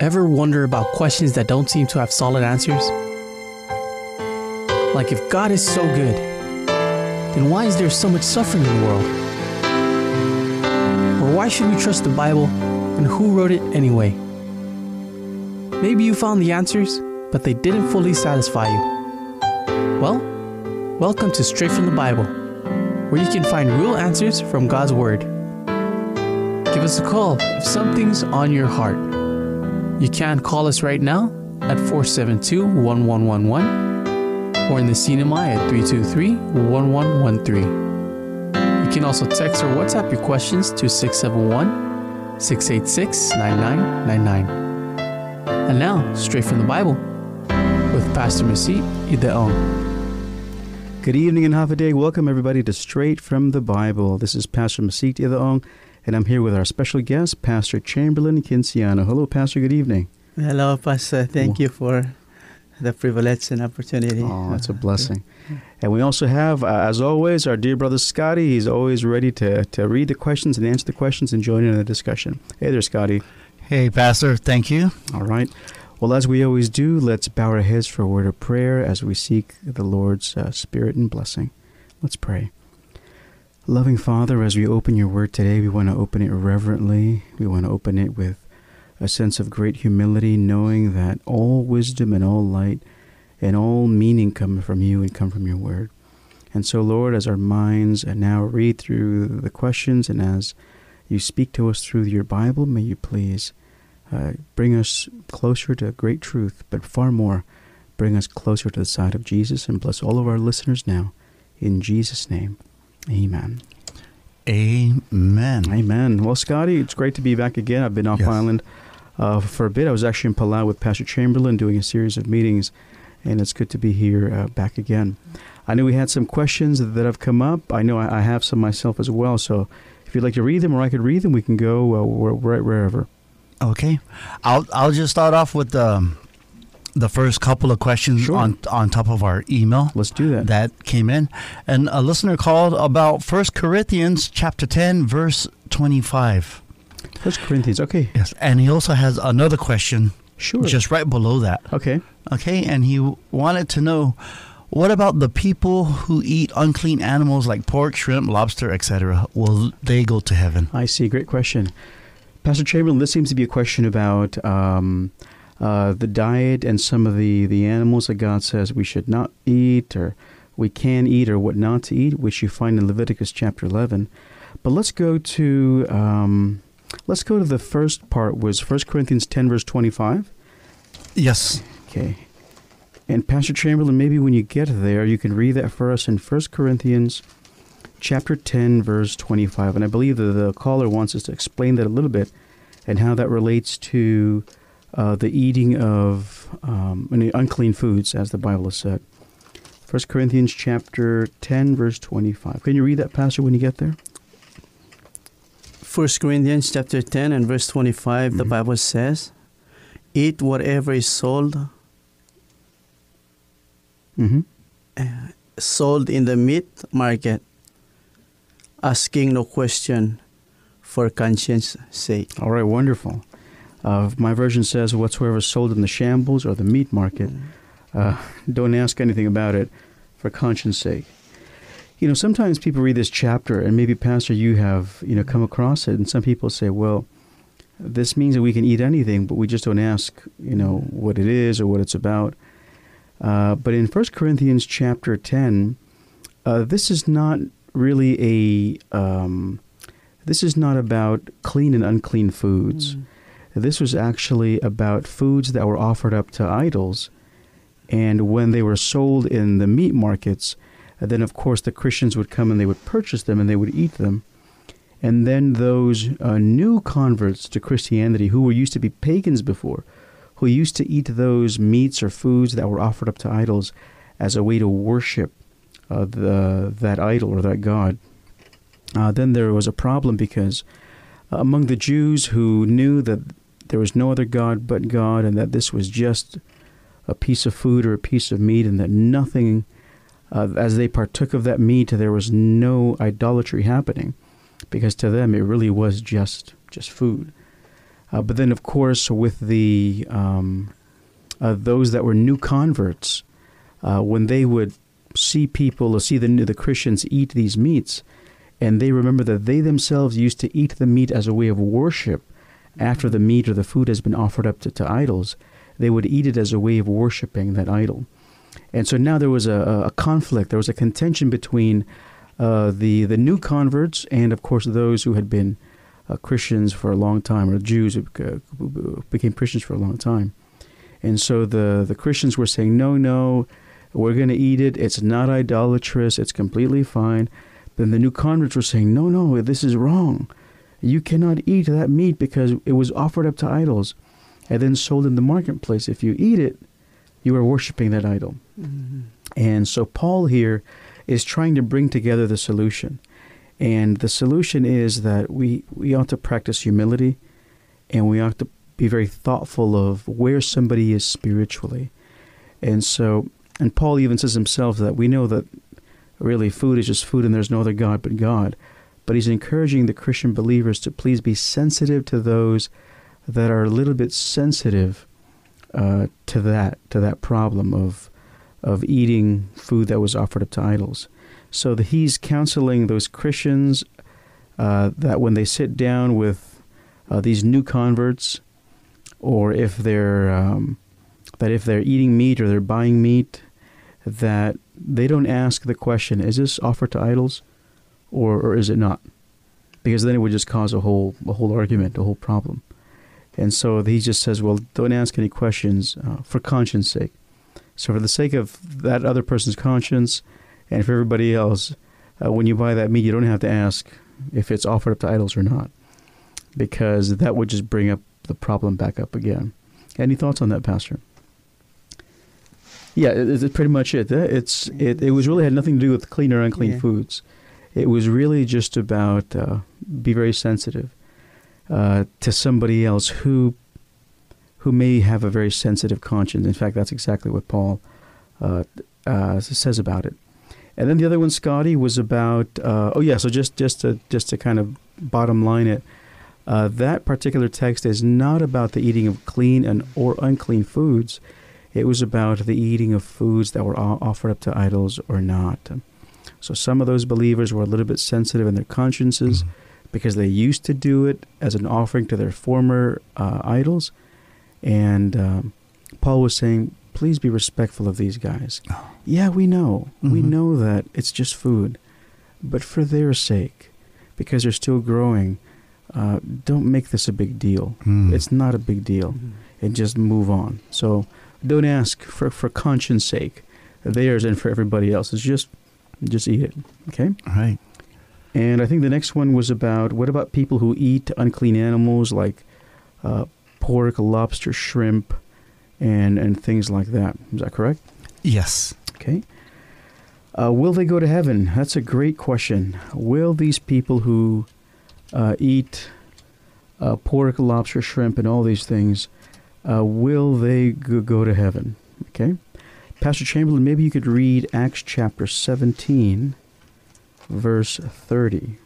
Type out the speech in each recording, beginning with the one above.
Ever wonder about questions that don't seem to have solid answers? Like, if God is so good, then why is there so much suffering in the world? Or why should we trust the Bible and who wrote it anyway? Maybe you found the answers, but they didn't fully satisfy you. Well, welcome to Straight from the Bible, where you can find real answers from God's Word. Give us a call if something's on your heart. You can call us right now at 472 1111 or in the CNMI at 323 1113. You can also text or WhatsApp your questions to 671 686 9999. And now, straight from the Bible with Pastor Masit Ideong. Good evening and Hafa Adai. Welcome everybody to Straight from the Bible. This is Pastor Masit Ideong, and I'm here with our special guest, Pastor Chamberlain Kinciano. Hello, Pastor. Good evening. Hello, Pastor. Thank you for the privilege and opportunity. Oh, it's a blessing. And we also have, uh, as always, our dear brother Scotty. He's always ready to, to read the questions and answer the questions and join in the discussion. Hey there, Scotty. Hey, Pastor. Thank you. All right. Well, as we always do, let's bow our heads for a word of prayer as we seek the Lord's uh, spirit and blessing. Let's pray. Loving Father, as we open your word today, we want to open it reverently. We want to open it with a sense of great humility, knowing that all wisdom and all light and all meaning come from you and come from your word. And so, Lord, as our minds now read through the questions and as you speak to us through your Bible, may you please uh, bring us closer to great truth, but far more, bring us closer to the side of Jesus and bless all of our listeners now. In Jesus' name, amen. Amen. Amen. Well, Scotty, it's great to be back again. I've been off Yes. island uh, for a bit. I was actually in Palau with Pastor Chamberlain doing a series of meetings, and it's good to be here uh, back again. I know we had some questions that have come up. I know I, I have some myself as well. So if you'd like to read them or I could read them, we can go uh, right wherever. Okay. I'll I'll just start off with the the first couple of questions Sure. on on top of our email Let's do that. that came in, and a listener called about First Corinthians chapter ten verse twenty five. First Corinthians. Okay, Yes, and he also has another question sure. just right below that. okay. Okay, and he wanted to know. What about the people who eat unclean animals like pork, shrimp, lobster, etc.? Will they go to heaven? I see. Great question. Pastor Chamberlain, this seems to be a question about um, uh, the diet and some of the, the animals that God says we should not eat or we can eat or what not to eat, which you find in Leviticus chapter 11. But let's go to um, let's go to the first part was 1 Corinthians 10 verse 25. Yes. Okay. And Pastor Chamberlain, maybe when you get there, you can read that for us in 1 Corinthians chapter 10, verse 25. And I believe that the caller wants us to explain that a little bit and how that relates to uh, the eating of um, any unclean foods, as the Bible has said. 1 Corinthians chapter 10, verse 25. Can you read that, Pastor, when you get there? 1 Corinthians chapter 10 and verse 25, the Mhm. Bible says, Eat whatever is sold, Mm-hmm. sold in the meat market, asking no question for conscience sake. All right, wonderful. Uh, my version says, whatsoever is sold in the shambles or the meat market, uh, don't ask anything about it for conscience sake. You know, sometimes people read this chapter, and maybe, Pastor, you have, you know, come across it, and some people say, well, this means that we can eat anything, but we just don't ask, you know, what it is or what it's about. Uh, but in 1 Corinthians chapter 10, uh, this is not really a, um, this is not about clean and unclean foods. Mm. This was actually about foods that were offered up to idols. And when they were sold in the meat markets, uh, then of course the Christians would come and they would purchase them and they would eat them. And then those uh, new converts to Christianity who were used to be pagans before, who used to eat those meats or foods that were offered up to idols as a way to worship uh, the, that idol or that god, uh, then there was a problem because among the Jews who knew that there was no other God but God, and that this was just a piece of food or a piece of meat, and that nothing, uh, as they partook of that meat, there was no idolatry happening, because to them it really was just just food. Uh, but then, of course, with the um, uh, those that were new converts, uh, when they would see people or see the the Christians eat these meats, and they remember that they themselves used to eat the meat as a way of worship after the meat or the food has been offered up to, to idols, they would eat it as a way of worshiping that idol. And so now there was a, a conflict, there was a contention between uh, the, the new converts and, of course, those who had been uh, Christians for a long time, or Jews who uh, became Christians for a long time. And so the, the Christians were saying, no, no, we're going to eat it. It's not idolatrous. It's completely fine. Then the new converts were saying, no, no, this is wrong. You cannot eat that meat because it was offered up to idols and then sold in the marketplace. If you eat it, you are worshiping that idol. Mm-hmm. And so Paul here is trying to bring together the solution. And the solution is that we, we ought to practice humility and we ought to be very thoughtful of where somebody is spiritually. And so, and Paul even says himself that we know that really food is just food and there's no other God but God but he's encouraging the Christian believers to please be sensitive to those that are a little bit sensitive uh, to that to that problem of of eating food that was offered up to idols. So he's counseling those Christians uh, that when they sit down with uh, these new converts, or if they're um, that if they're eating meat or they're buying meat, that they don't ask the question, "Is this offered to idols?" Or, or is it not? Because then it would just cause a whole a whole argument, a whole problem. And so he just says, well, don't ask any questions uh, for conscience sake. So for the sake of that other person's conscience, and for everybody else, uh, when you buy that meat, you don't have to ask if it's offered up to idols or not, because that would just bring up the problem back up again. Any thoughts on that, Pastor? Yeah, it's pretty much it. It's it. It was really had nothing to do with clean or unclean yeah. foods. It was really just about uh, be very sensitive uh, to somebody else who who may have a very sensitive conscience. In fact, that's exactly what Paul uh, uh says about it. And then the other one, Scotty, was about uh, oh yeah. So just just to just to kind of bottom line it. Uh, that particular text is not about the eating of clean and or unclean foods. It was about the eating of foods that were offered up to idols or not. So some of those believers were a little bit sensitive in their consciences mm-hmm. because they used to do it as an offering to their former uh, idols. And um, Paul was saying, please be respectful of these guys. Oh. Yeah, we know. Mm-hmm. We know that it's just food. But for their sake, because they're still growing, uh, don't make this a big deal. Mm. It's not a big deal. Mm-hmm. And just move on. So don't ask for, for conscience sake, theirs and for everybody else. It's just just eat it. Okay? All right. And I think the next one was about what about people who eat unclean animals like uh, pork, lobster, shrimp, and, and things like that. Is that correct? Yes. Okay. Uh, will they go to heaven? That's a great question. Will these people who uh, eat uh, pork, lobster, shrimp, and all these things, uh, will they go to heaven? Okay. Pastor Chamberlain, maybe you could read Acts chapter 17, verse 30.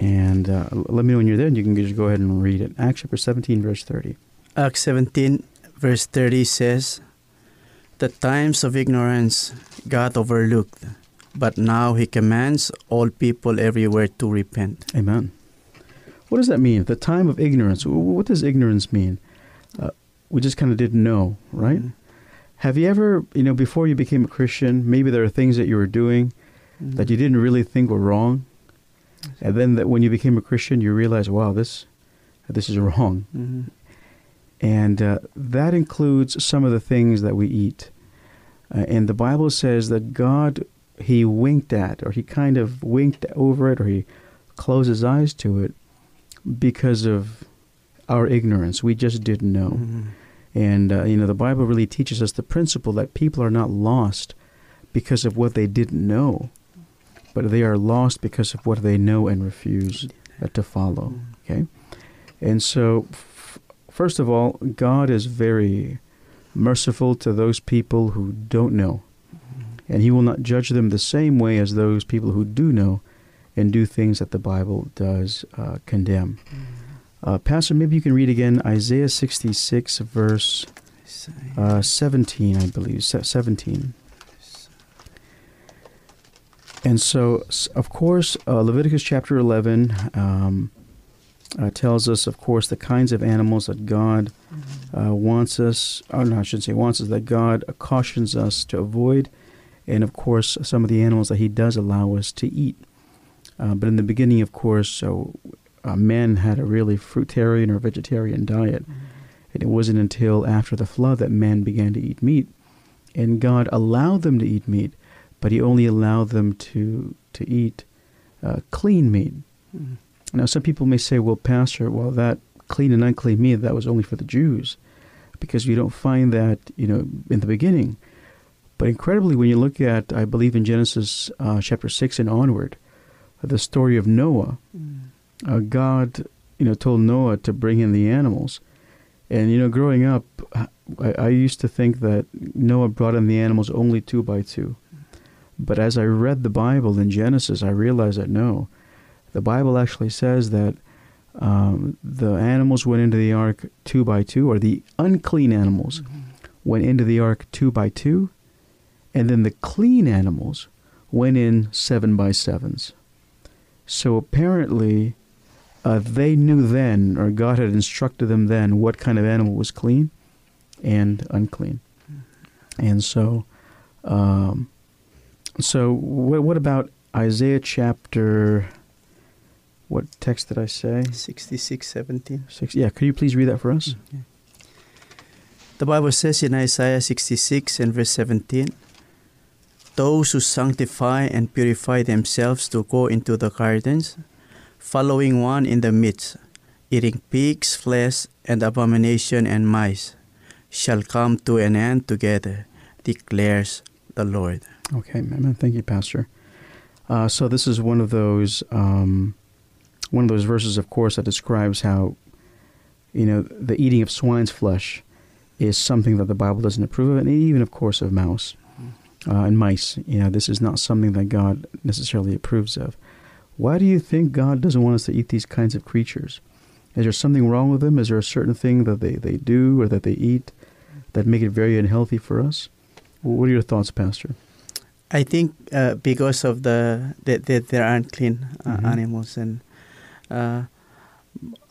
And uh, let me know when you're there, and you can just go ahead and read it. Acts chapter 17, verse 30. Acts 17, verse 30 says, The times of ignorance God overlooked, but now he commands all people everywhere to repent. Amen. What does that mean? The time of ignorance. What does ignorance mean? Uh, we just kind of didn't know, right? Mm-hmm. Have you ever, you know, before you became a Christian, maybe there are things that you were doing mm-hmm. that you didn't really think were wrong, and then that when you became a Christian, you realize, wow, this, this is wrong, mm-hmm. and uh, that includes some of the things that we eat. Uh, and the Bible says that God, He winked at, or He kind of winked over it, or He closed His eyes to it because of our ignorance. We just didn't know. Mm-hmm. And, uh, you know, the Bible really teaches us the principle that people are not lost because of what they didn't know, but they are lost because of what they know and refuse uh, to follow. Mm-hmm. Okay? And so, f- first of all, God is very merciful to those people who don't know. Mm-hmm. and he will not judge them the same way as those people who do know and do things that the Bible does uh, condemn. Uh, Pastor, maybe you can read again Isaiah 66, verse uh, 17, I believe. 17. And so, of course, uh, Leviticus chapter 11 um, uh, tells us, of course, the kinds of animals that God uh, wants us, or no, I shouldn't say wants us, that God cautions us to avoid, and of course, some of the animals that He does allow us to eat. Uh, but in the beginning, of course, so uh, man had a really fruitarian or vegetarian diet. And it wasn't until after the flood that man began to eat meat. And God allowed them to eat meat, but He only allowed them to, to eat uh, clean meat. Mm. Now, some people may say, well, Pastor, well, that clean and unclean meat, that was only for the Jews, because you don't find that, you know, in the beginning. But incredibly, when you look at, I believe in Genesis uh, chapter 6 and onward, the story of Noah, Mm. uh, God, you know, told Noah to bring in the animals. And, you know, growing up, I, I used to think that Noah brought in the animals only two by two. But as I read the Bible in Genesis, I realized that no, the Bible actually says that um, the animals went into the ark two by two, or the unclean animals went into the ark two by two, and then the clean animals went in seven by sevens. So apparently, uh, they knew then, or God had instructed them then, what kind of animal was clean and unclean. And so, um, so what, what about Isaiah chapter? What text did I say? 66, 17. Six. Yeah, could you please read that for us? Okay. The Bible says in Isaiah 66 and verse 17 Those who sanctify and purify themselves to go into the gardens, following one in the midst, eating pig's flesh and abomination and mice, shall come to an end together, declares the Lord. Okay, amen. Thank you, Pastor. Uh, so this is one of those um, one of those verses, of course, that describes how you know the eating of swine's flesh is something that the Bible doesn't approve of, and even, of course, of mouse uh, and mice. You know, this is not something that God necessarily approves of. Why do you think God doesn't want us to eat these kinds of creatures? Is there something wrong with them? Is there a certain thing that they, they do or that they eat that make it very unhealthy for us? What are your thoughts, Pastor? I think uh, because of the that the, there aren't clean uh, Mhm. animals and uh,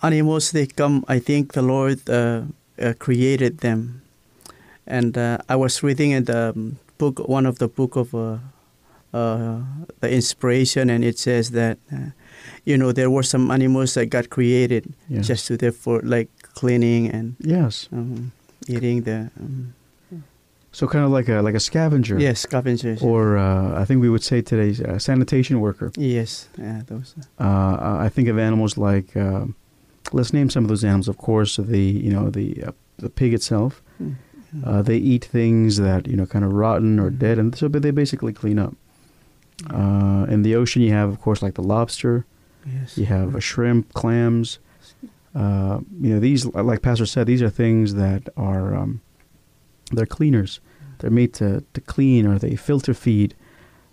animals they come. I think the Lord uh, uh, created them, and uh, I was reading in the um, book, one of the book of uh, uh, the inspiration, and it says that uh, you know there were some animals that got created Yes. just to therefore like cleaning and yes. um, eating the um, So kind of like a like a scavenger. yes scavengers. Or uh, I think we would say today a sanitation worker. yes, yeah, those. Uh, I think of animals like uh, let's name some of those animals. Of course, the you know the uh, the pig itself. Mm. Uh, they eat things that you know kind of rotten or Mhm. dead, and so but they basically clean up. Uh, in the ocean, you have of course like the lobster. yes. You have a shrimp, clams. Uh, you know these, like Pastor said, these are things that are um, they're cleaners. They're made to, to clean or they filter feed,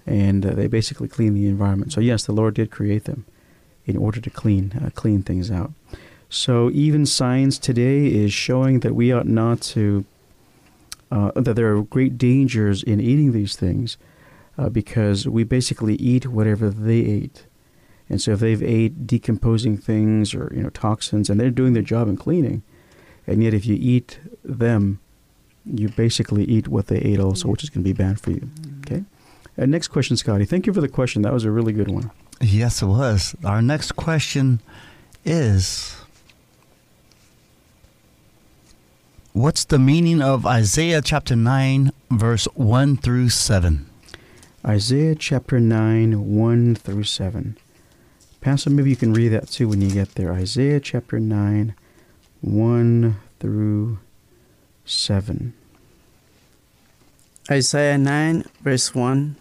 and uh, they basically clean the environment. So yes, the Lord did create them in order to clean uh, clean things out. So even science today is showing that we ought not to uh, that there are great dangers in eating these things uh, because we basically eat whatever they ate. And so if they've ate decomposing things or you know toxins, and they're doing their job in cleaning, and yet if you eat them, you basically eat what they ate also, which is going to be bad for you. Okay. Uh, next question, Scotty. Thank you for the question. That was a really good one. Yes, it was. Our next question is What's the meaning of Isaiah chapter 9, verse 1 through 7? Isaiah chapter 9, 1 through 7. Pastor, maybe you can read that too when you get there. Isaiah chapter 9, 1 through 7. Isaiah 9, verse 1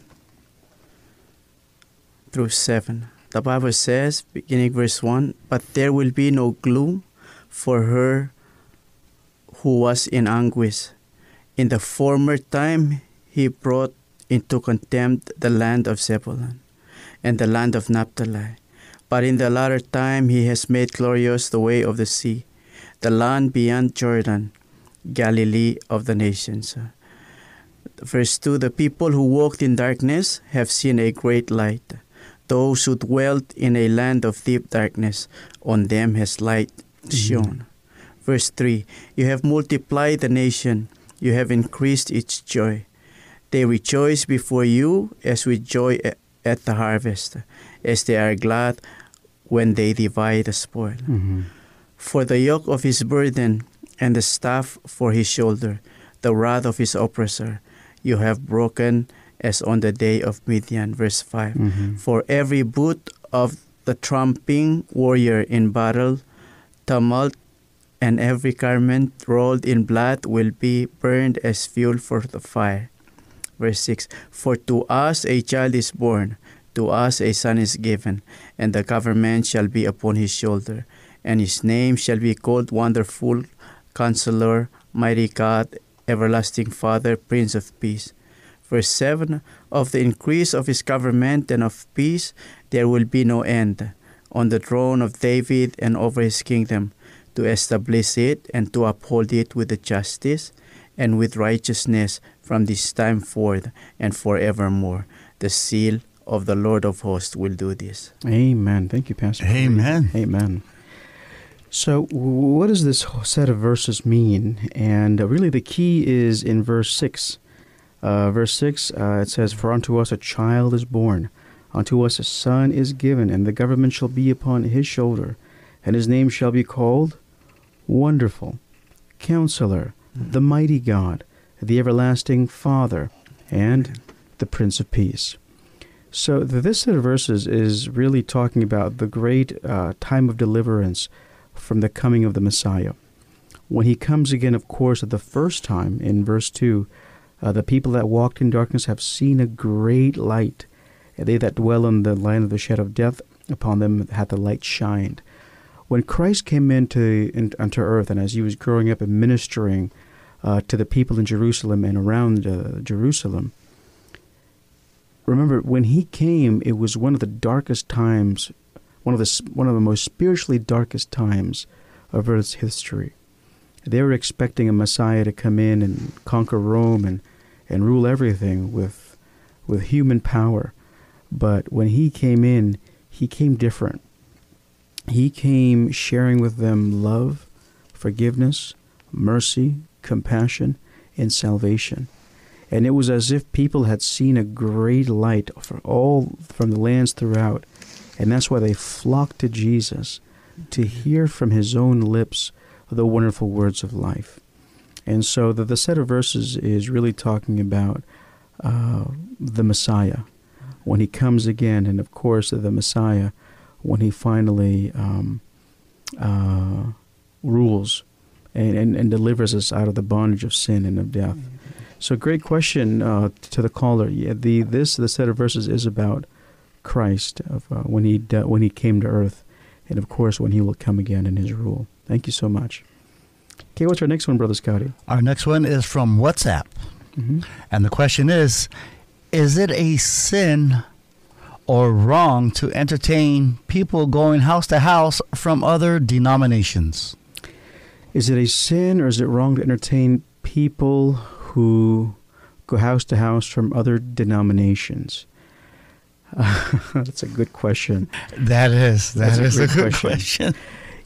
through 7. The Bible says, beginning verse 1 But there will be no gloom for her who was in anguish. In the former time, he brought into contempt the land of Zebulun and the land of Naphtali. But in the latter time he has made glorious the way of the sea, the land beyond Jordan, Galilee of the nations. Verse 2 The people who walked in darkness have seen a great light. Those who dwelt in a land of deep darkness, on them has light shone. Verse 3 You have multiplied the nation, you have increased its joy. They rejoice before you as with joy at the harvest, as they are glad when they divide the spoil. Mhm. For the yoke of his burden and the staff for his shoulder, the rod of his oppressor, you have broken as on the day of Midian. Verse 5. Mhm. For every boot of the tramping warrior in battle, tumult, and every garment rolled in blood will be burned as fuel for the fire. Verse 6 For to us a child is born, to us a son is given, and the government shall be upon his shoulder, and his name shall be called Wonderful, Counselor, Mighty God, Everlasting Father, Prince of Peace. Verse 7 Of the increase of his government and of peace there will be no end, on the throne of David and over his kingdom, to establish it and to uphold it with the justice and with righteousness from this time forth and forevermore. The seal of the Lord of hosts will do this. Amen. Thank you, Pastor. Amen. Amen. So, what does this whole set of verses mean? And uh, really, the key is in verse 6. Uh, verse 6, uh, it says, For unto us a child is born, unto us a son is given, and the government shall be upon his shoulder, and his name shall be called Wonderful, Counselor, the Mighty God, the Everlasting Father, and the Prince of Peace. So, this set of verses is really talking about the great uh, time of deliverance from the coming of the Messiah. When he comes again, of course, at the first time in verse 2, uh, the people that walked in darkness have seen a great light. And they that dwell in the land of the shadow of death, upon them hath the light shined. When Christ came into in, earth, and as he was growing up and ministering uh, to the people in Jerusalem and around uh, Jerusalem, remember when he came, it was one of the darkest times, one of the one of the most spiritually darkest times of Earth's history. They were expecting a Messiah to come in and conquer Rome and, and rule everything with with human power. But when he came in, he came different. He came sharing with them love, forgiveness, mercy, compassion, and salvation. And it was as if people had seen a great light for all from the lands throughout. And that's why they flocked to Jesus to hear from his own lips the wonderful words of life. And so the, the set of verses is really talking about uh, the Messiah when he comes again, and of course the Messiah when he finally um, uh, rules and, and, and delivers us out of the bondage of sin and of death. So, great question uh, to the caller. Yeah, the this the set of verses is about Christ of uh, when he de- when he came to earth, and of course when he will come again in his rule. Thank you so much. Okay, what's our next one, brother Scotty? Our next one is from WhatsApp. Mm-hmm. And the question is Is it a sin or wrong to entertain people going house to house from other denominations? Is it a sin or is it wrong to entertain people who go house to house from other denominations? that's a good question. That is, that That's a is a, great good question. question.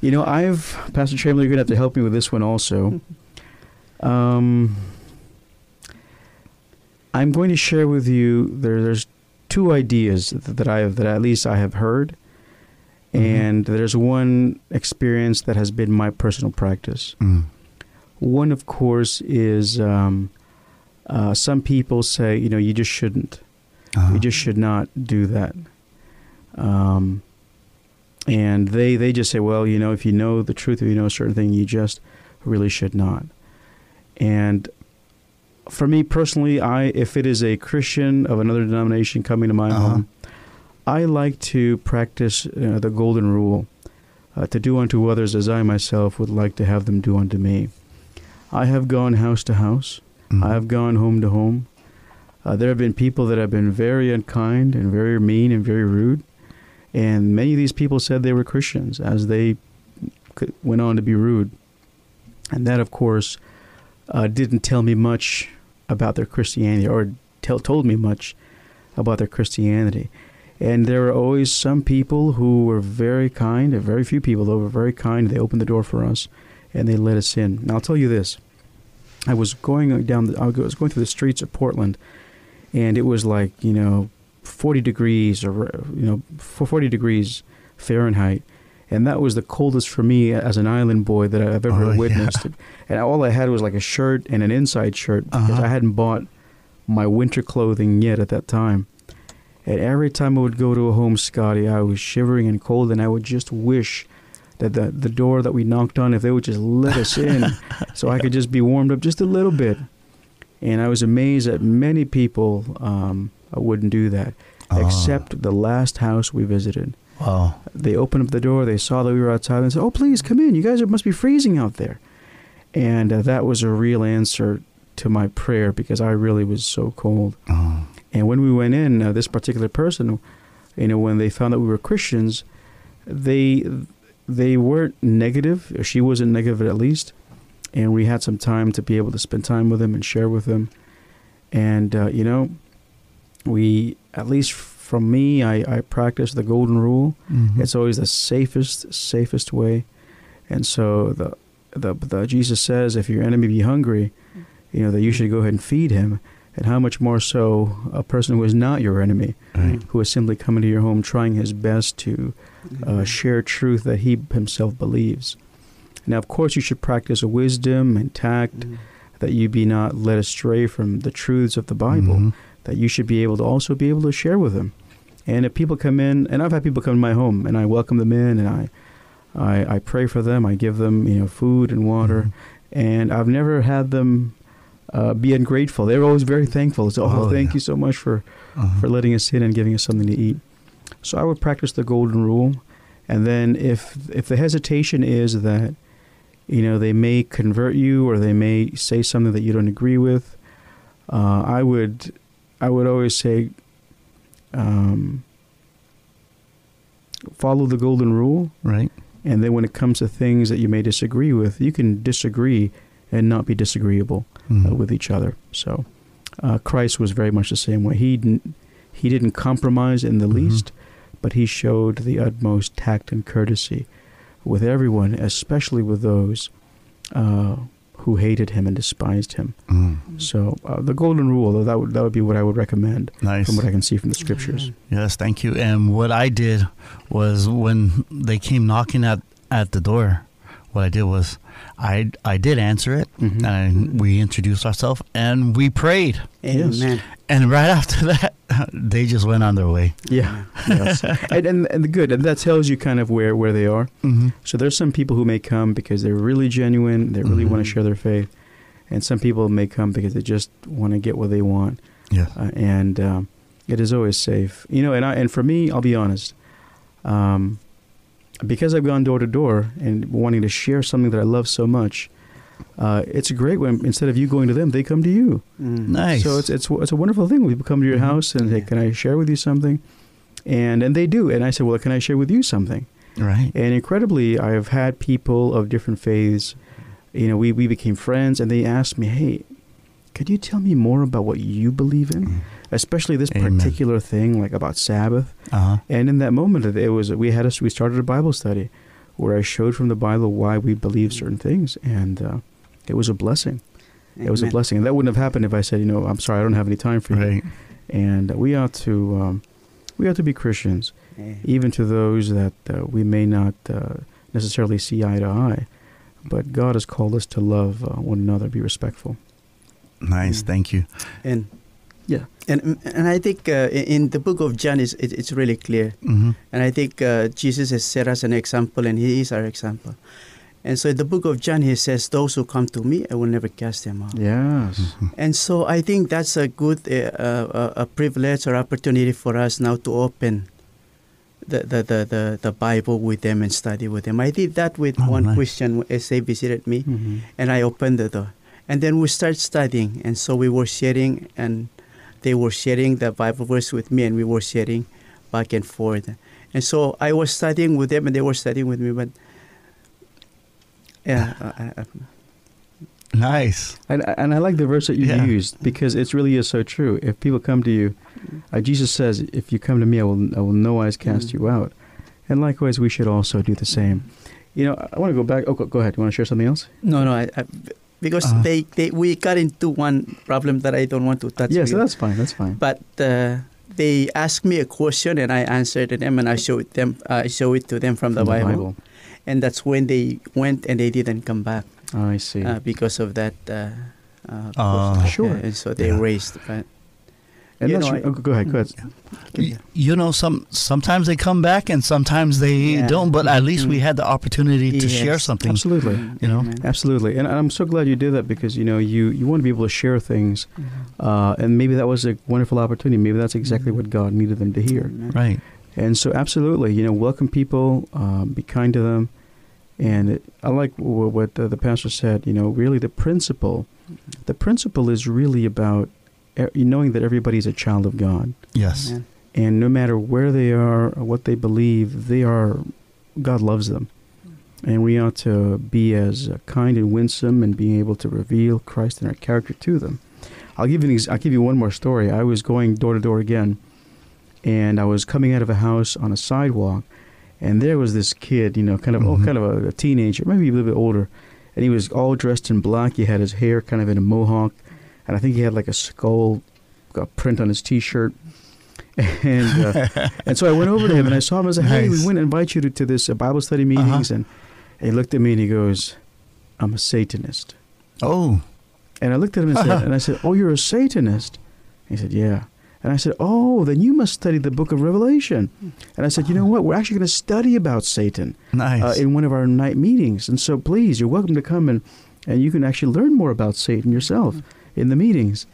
You know, I've Pastor Chamberlain, you're gonna have to help me with this one also. Um, I'm going to share with you there, there's two ideas that, I have that at least I have heard, Mhm. and there's one experience that has been my personal practice. Mm. One, of course, is um, uh, some people say, you know, you just shouldn't. Uh-huh. You just should not do that. Um, and they they just say, well, you know, if you know the truth, if you know a certain thing, you just really should not. And for me personally, I if it is a Christian of another denomination coming to my Uh-huh. home, I like to practice uh, the golden rule: uh, to do unto others as I myself would like to have them do unto me. I have gone house to house. Mm. I have gone home to home. Uh, there have been people that have been very unkind and very mean and very rude, and many of these people said they were Christians as they went on to be rude, and that, of course, uh, didn't tell me much about their Christianity or tell, told me much about their Christianity. And there were always some people who were very kind, very few people though were very kind. They opened the door for us, and they let us in. Now I'll tell you this: I was going down, the, I was going through the streets of Portland, and it was like you know, 40 degrees or you know, 40 degrees Fahrenheit, and that was the coldest for me as an island boy that I've ever Oh, yeah. witnessed. And all I had was like a shirt and an inside shirt because Uh-huh. I hadn't bought my winter clothing yet at that time. And every time I would go to a home, Scotty, I was shivering and cold, and I would just wish that the the door that we knocked on, if they would just let us in, so I could just be warmed up just a little bit. And I was amazed that many people um, wouldn't do that, Ah. except the last house we visited. Wow. They opened up the door, they saw that we were outside, and said, "Oh, please come in. You guys are, must be freezing out there." And uh, that was a real answer to my prayer because I really was so cold. Oh. And when we went in, uh, this particular person, you know, when they found that we were Christians, they they weren't negative. Or she wasn't negative at least. And we had some time to be able to spend time with them and share with them. And uh, you know, we at least from me, I, I practice the golden rule. Mhm. It's always the safest, safest way. And so the, the the Jesus says, if your enemy be hungry, you know that you should go ahead and feed him. And how much more so a person who is not your enemy, Right. who is simply coming to your home, trying his best to uh, share truth that he himself believes. Now, of course, you should practice wisdom and tact, Mm. that you be not led astray from the truths of the Bible Mhm. That you should be able to also be able to share with them. And if people come in, and I've had people come to my home, and I welcome them in, and I, I, I pray for them, I give them, you know, food and water, Mhm. and I've never had them uh, be ungrateful. They're always very thankful. So, oh, Oh, thank yeah. you so much for Uh-huh. for letting us in and giving us something to eat. So I would practice the golden rule, and then if if the hesitation is that you know they may convert you or they may say something that you don't agree with, uh, I would I would always say um, follow the golden rule, Right. and then when it comes to things that you may disagree with, you can disagree and not be disagreeable Mhm. uh, with each other. So uh, Christ was very much the same way. He didn't, he didn't compromise in the Mhm. least, but he showed the utmost tact and courtesy with everyone, especially with those uh, who hated him and despised him. Mm. So uh, the golden rule, that would that would be what I would recommend Nice. from what I can see from the scriptures. Yes, thank you. And what I did was when they came knocking at, at the door, what I did was I I did answer it Mhm. and we introduced ourselves and we prayed. Yes. Amen. And right after that, they just went on their way. Yeah, yes, and, and and the good, and that tells you kind of where where they are. Mm-hmm. So there's some people who may come because they're really genuine, they really Mhm. want to share their faith, and some people may come because they just want to get what they want. Yes. uh, and um, it is always safe. You know, and I and for me, I'll be honest, um, because I've gone door to door and wanting to share something that I love so much. Uh, it's great when instead of you going to them, they come to you. Mm. Nice. So it's it's it's a wonderful thing when people come to your Mhm. house and say, "Can I share with you something?" And and they do. And I said, "Well, can I share with you something?" right. And incredibly, I have had people of different faiths. You know, we we became friends, and they asked me, "Hey, could you tell me more about what you believe in?" Mm. especially this Amen. particular thing like about Sabbath. Uh-huh. And in that moment, it was we had us we started a Bible study where I showed from the Bible why we believe certain things, and uh, it was a blessing. It was a blessing, and that wouldn't have happened if I said, you know, I'm sorry, I don't have any time for you. And uh, we ought to um, we ought to be Christians, Yeah. even to those that uh, we may not uh, necessarily see eye to eye. But God has called us to love uh, one another, be respectful. Nice. Mm. Thank you. And Yeah. And and I think uh, in in the book of John is it, it's really clear. Mm-hmm. And I think uh, Jesus has set us an example, and He is our example. And so in the book of John, He says, "Those who come to Me, I will never cast them out." Yes. And so I think that's a good uh, uh, a privilege or opportunity for us now to open the the, the, the, the Bible with them and study with them. I did that with Oh, one nice. Christian as they visited me, Mhm. and I opened the door. And then we start studying, and so we were sharing, and they were sharing the Bible verse with me, and we were sharing back and forth. And so I was studying with them, and they were studying with me. But yeah, I, I, Nice. And, and I like the verse that you Yeah. used because it really is so true. If people come to you, uh, Jesus says, "If you come to me, I will, I will no wise cast Mm. you out." And likewise, we should also do the same. You know, I want to go back. Oh, go, go ahead. You want to share something else? no, no, I, I, because Uh-huh. they, they we got into one problem that I don't want to touch. yes, with. that's fine. That's fine. but uh, they asked me a question and I answered them and I showed them I show it to them from the, From Bible. and that's when they went and they didn't come back Oh, I see. uh, because of that. Uh, uh, Ah. Sure. Yeah, and so they Yeah. raised. But and you know, I- oh, go ahead. Go ahead. Y- You know, some sometimes they come back and sometimes they Yeah. don't. But at least we Mm. had the opportunity to Yes. share something. Absolutely. You know? Amen. Absolutely, and I'm so glad you did that because you know you you want to be able to share things, Mhm. uh, and maybe that was a wonderful opportunity. Maybe that's exactly Mhm. what God needed them to hear. Right. And so, absolutely, you know, welcome people, um, be kind to them, and it, I like w- what uh, the pastor said. You know, really, the principle, the principle is really about knowing that everybody's a child of God, Yes. Amen. and no matter where they are or what they believe, they are God loves them, and we ought to be as uh, kind and winsome and being able to reveal Christ and our character to them. I'll give you an ex- I'll give you one more story. I was going door to door again, and I was coming out of a house on a sidewalk, and there was this kid, you know, kind of oh, Mhm. kind of a, a teenager, maybe a little bit older, and he was all dressed in black. He had his hair kind of in a mohawk, and I think he had like a skull uh, print on his T-shirt. And uh, and so I went over to him and I saw him. I said, "Hey, we Nice. want to invite you to, to this uh, Bible study Uh-huh. meetings." And he looked at me and he goes, "I'm a Satanist." Oh. And I looked at him and said, and I said, "Oh, you're a Satanist?" He said, "Yeah." And I said, "Oh, then you must study the Book of Revelation." And I said, "You know what? We're actually going to study about Satan Nice. uh, in one of our night meetings. And so, please, you're welcome to come and and you can actually learn more about Satan yourself in the meetings."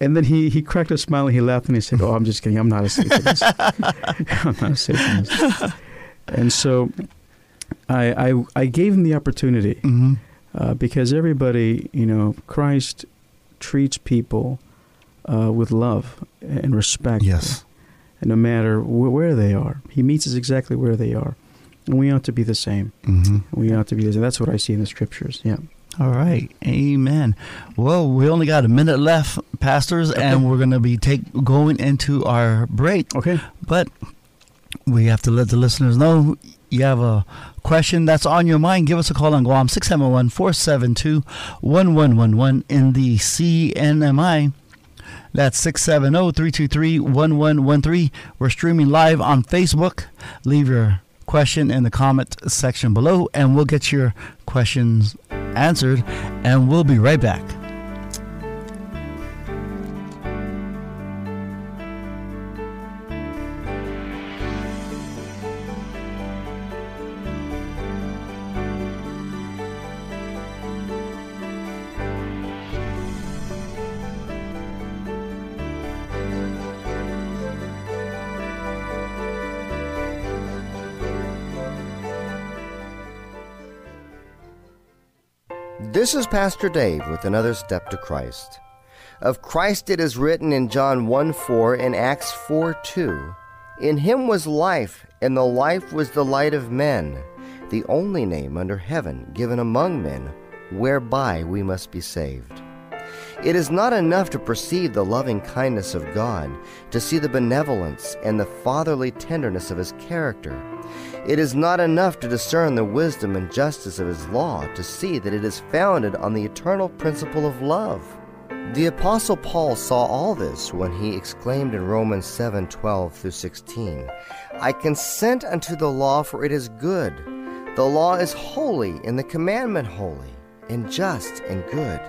And then he, he cracked a smile and he laughed and he said, "Oh, I'm just kidding. I'm not a Satanist. I'm not a Satanist." and so, I I I gave him the opportunity hmm uh, because everybody, you know, Christ treats people uh, with love and respect. Yes. And no matter wh- where they are, He meets us exactly where they are. And we ought to be the same. hmm We ought to be the same. That's what I see in the scriptures. Yeah. All right. Amen. Well, we only got a minute left, pastors, and we're going to be take going into our break. Okay. But we have to let the listeners know you have a question that's on your mind. Give us a call on Guam 671 472 1111 in the CNMI. That's 670 323 1113. We're streaming live on Facebook. Leave your question in the comment section below, and we'll get your questions answered, and we'll be right back. This is Pastor Dave with another step to Christ. Of Christ it is written in John 1 4 and Acts 4 2. In him was life, and the life was the light of men, the only name under heaven given among men whereby we must be saved. It is not enough to perceive the loving kindness of God, to see the benevolence and the fatherly tenderness of his character. It is not enough to discern the wisdom and justice of his law, to see that it is founded on the eternal principle of love. The apostle Paul saw all this when he exclaimed in Romans 7:12 through 16, I consent unto the law for it is good. The law is holy and the commandment holy, and just and good.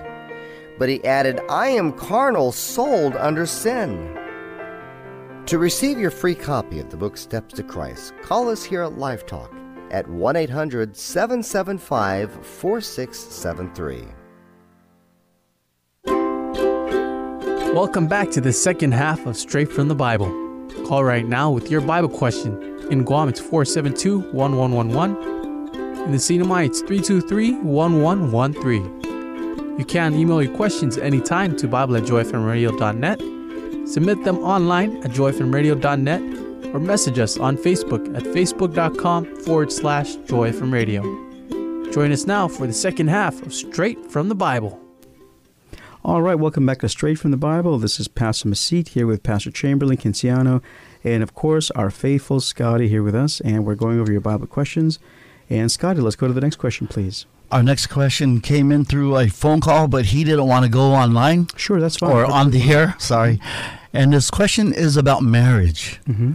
But he added, I am carnal, sold under sin. To receive your free copy of the book Steps to Christ, call us here at Life Talk at 1 800 775 4673. Welcome back to the second half of Straight from the Bible. Call right now with your Bible question. In Guam, it's 472 1111. In the CNMI, it's 323 1113. You can email your questions anytime to Bible at joyfmradio.net. Submit them online at joyfmradio.net or message us on Facebook at facebook.com forward slash joyfmradio. Join us now for the second half of Straight from the Bible. All right, welcome back to Straight from the Bible. This is Pastor Masit here with Pastor Chamberlain Kinciano, and of course, our faithful Scotty here with us, and we're going over your Bible questions. And Scotty, let's go to the next question, please. Our next question came in through a phone call, but he didn't want to go online Sure, that's fine. or on the air. Sorry. And this question is about marriage. hmm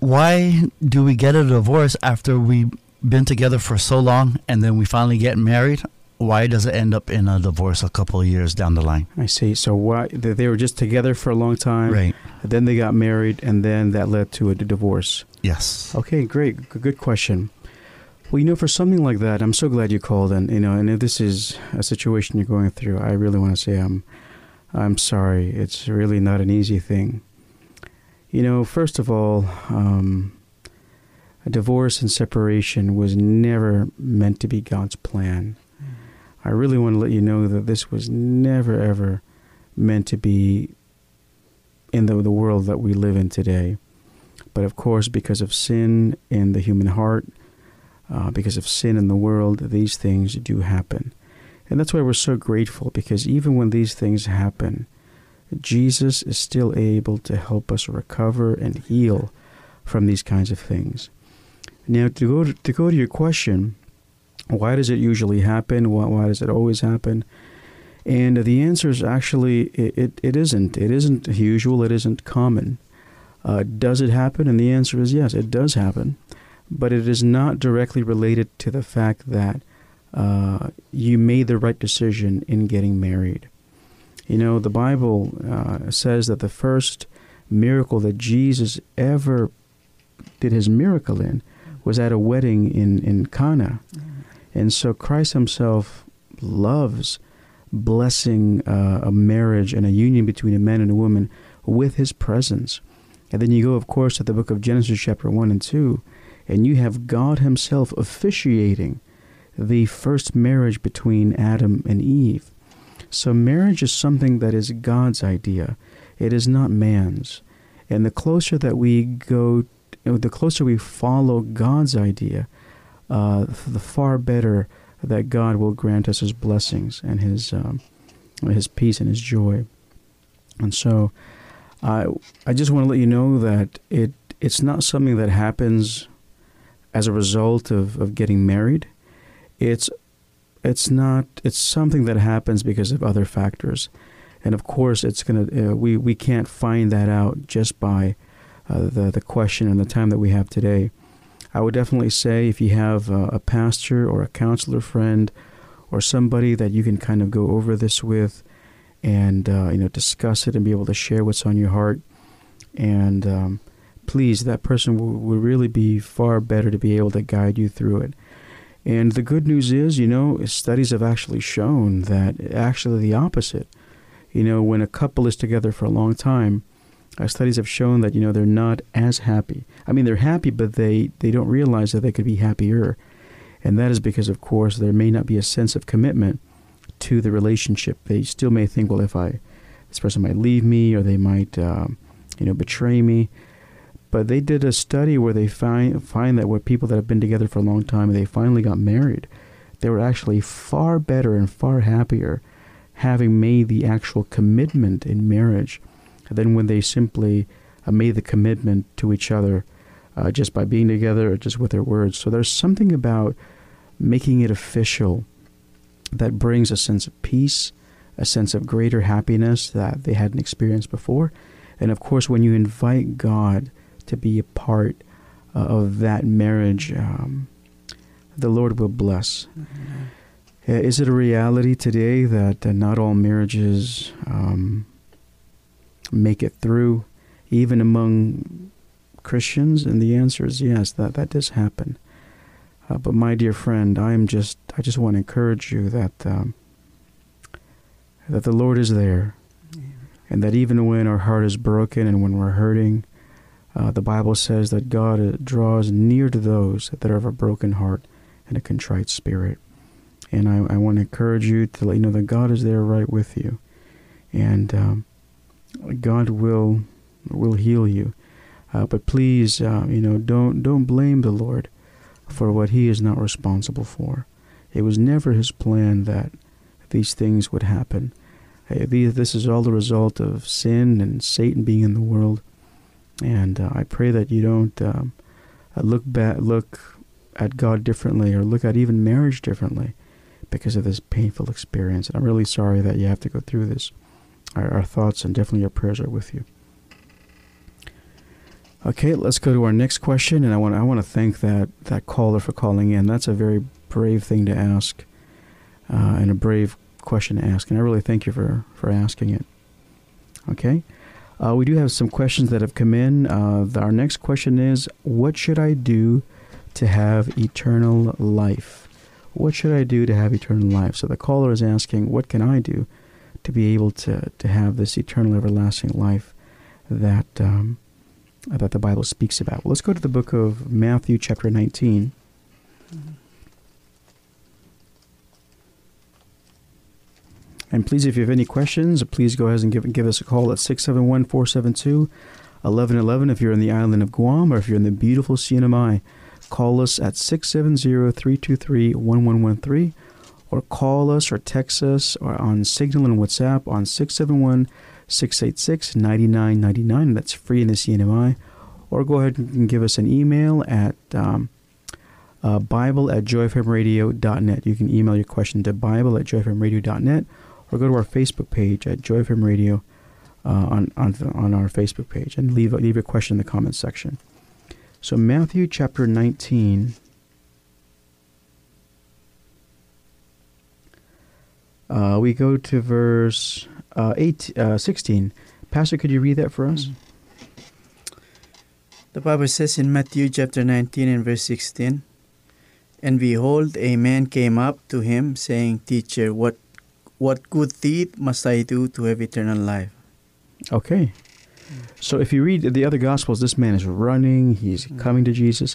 Why do we get a divorce after we've been together for so long and then we finally get married? Why does it end up in a divorce a couple of years down the line? I see. So why they they were just together for a long time, Right. then they got married, and then that led to a divorce. Yes. Okay, great, good question. Well, you know, for something like that, I'm so glad you called, and you know, and if this is a situation you're going through, I really want to say I'm, I'm sorry. It's really not an easy thing. You know, first of all, um, a divorce and separation was never meant to be God's plan. I really want to let you know that this was never ever meant to be in the the world that we live in today. But of course, because of sin in the human heart, uh, because of sin in the world, these things do happen. And that's why we're so grateful, because even when these things happen, Jesus is still able to help us recover and heal from these kinds of things. Now, to go to, to, go to your question, why does it usually happen? Why, why does it always happen? And the answer is actually it, it, it isn't. It isn't usual. It isn't common. Uh, does it happen? And the answer is yes, it does happen. But it is not directly related to the fact that uh, you made the right decision in getting married. You know, the Bible uh, says that the first miracle that Jesus ever did his miracle in was at a wedding in, in Cana. And so Christ himself loves blessing uh, a marriage and a union between a man and a woman with his presence. And then you go, of course, to the book of Genesis, chapter 1 and 2, and you have God himself officiating the first marriage between Adam and Eve. So marriage is something that is God's idea. It is not man's. And the closer that we go, the closer we follow God's idea, uh, the far better that God will grant us His blessings and His um, His peace and His joy. And so, I I just want to let you know that it it's not something that happens as a result of, of getting married. It's it's not it's something that happens because of other factors, and of course it's gonna uh, we we can't find that out just by uh, the the question and the time that we have today. I would definitely say if you have a, a pastor or a counselor friend or somebody that you can kind of go over this with and uh, you know discuss it and be able to share what's on your heart and um, please that person will, will really be far better to be able to guide you through it and the good news is you know studies have actually shown that actually the opposite you know when a couple is together for a long time uh, studies have shown that you know they're not as happy. I mean, they're happy, but they they don't realize that they could be happier, and that is because, of course, there may not be a sense of commitment to the relationship. They still may think, well, if I this person might leave me, or they might um, you know betray me. But they did a study where they find find that with people that have been together for a long time, and they finally got married, they were actually far better and far happier, having made the actual commitment in marriage than when they simply uh, made the commitment to each other uh, just by being together or just with their words. So there's something about making it official that brings a sense of peace, a sense of greater happiness that they hadn't experienced before. And of course, when you invite God to be a part uh, of that marriage, um, the Lord will bless. Uh, Is it a reality today that uh, not all marriages um, make it through, even among Christians? And the answer is yes, that, that does happen. Uh, but my dear friend, I am just I just want to encourage you that um, that the Lord is there, and that even when our heart is broken and when we're hurting, uh, the Bible says that God uh, draws near to those that are of a broken heart and a contrite spirit. And I, I want to encourage you to let you know that God is there right with you. And um, God will will heal you. Uh, but please, uh, you know, don't don't blame the Lord for what He is not responsible for. It was never His plan that these things would happen. Uh, this is all the result of sin and Satan being in the world. And uh, I pray that you don't um, uh, look back, look at God differently, or look at even marriage differently because of this painful experience. And I'm really sorry that you have to go through this. Our, our thoughts and definitely our prayers are with you. Okay, let's go to our next question, and I want I want to thank that that caller for calling in. That's a very brave thing to ask, uh, and a brave question to ask, and I really thank you for for asking it. Okay, uh, we do have some questions that have come in. Uh, our next question is, what should I do to have eternal life? What should I do to have eternal life? So the caller is asking, what can I do to be able to to have this eternal, everlasting life that um, that the Bible speaks about. Well, let's go to the book of Matthew, chapter 19. And please, if you have any questions, please go ahead and give, give us a call at 671 472 1111 if you're in the island of Guam or if you're in the beautiful CNMI. Call us at 670 323 1113 or call us or text us or on Signal and WhatsApp on 671 686 9999. That's free in the CNMI. Or go ahead and give us an email at um, uh, Bible at joyfmradio.net. You can email your question to Bible at joyfmradio.net or go to our Facebook page at JoyFM Radio uh, on, on, on our Facebook page and leave, leave your question in the comments section. So, Matthew chapter 19. Uh, we go to verse uh, eight, uh, 16. Pastor, could you read that for us? The Bible says in Matthew chapter 19 and verse 16, And behold, a man came up to him, saying, Teacher, what, what good deed must I do to have eternal life? Okay. So if you read the other Gospels, this man is running, he's Mm. coming to Jesus.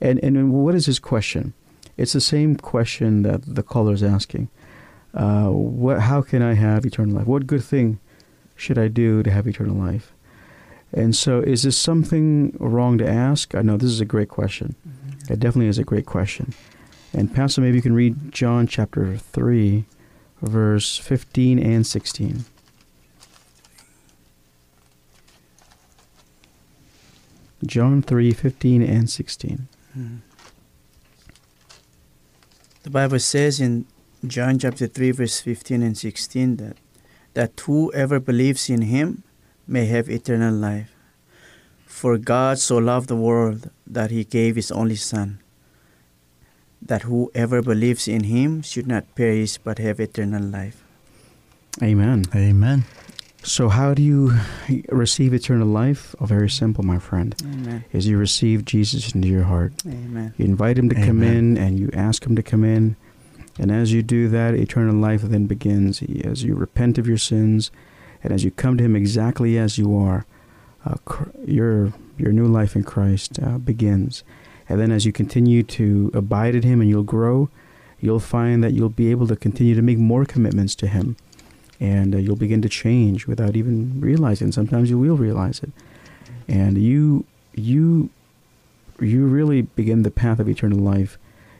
And, and what is his question? It's the same question that the caller is asking. Uh, what, how can I have eternal life? What good thing should I do to have eternal life? And so, is this something wrong to ask? I know this is a great question. It definitely is a great question. And Pastor, maybe you can read John chapter 3, verse 15 and 16. John 3, 15 and 16. Mm. The Bible says in John chapter 3 verse 15 and 16 that that whoever believes in him may have eternal life. For God so loved the world that he gave his only son that whoever believes in him should not perish but have eternal life. Amen. Amen. So, how do you receive eternal life? Oh, very simple, my friend. Amen. Is you receive Jesus into your heart. Amen. You invite him to come in and you ask him to come in. And as you do that, eternal life then begins. As you repent of your sins and as you come to him exactly as you are, uh, your, your new life in Christ uh, begins. And then as you continue to abide in him and you'll grow, you'll find that you'll be able to continue to make more commitments to him. And uh, you'll begin to change without even realizing. Sometimes you will realize it. And you, you, you really begin the path of eternal life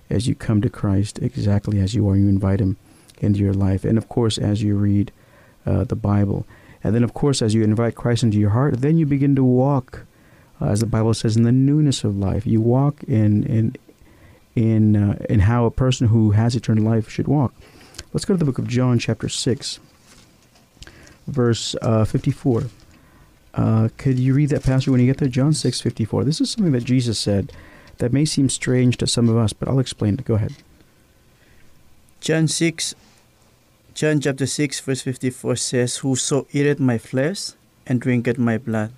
as you come to Christ exactly as you are. You invite Him into your life. And of course, as you read uh, the Bible. And then, of course, as you invite Christ into your heart, then you begin to walk, uh, as the Bible says, in the newness of life. You walk in, in, in, uh, in how a person who has eternal life should walk. Let's go to the book of John, chapter 6, verse uh, 54. Uh, could you read that, Pastor, when you get there? John 6, 54. This is something that Jesus said that may seem strange to some of us, but I'll explain it. Go ahead. John 6 John chapter 6 verse 54 says, Whoso eateth my flesh and drinketh my blood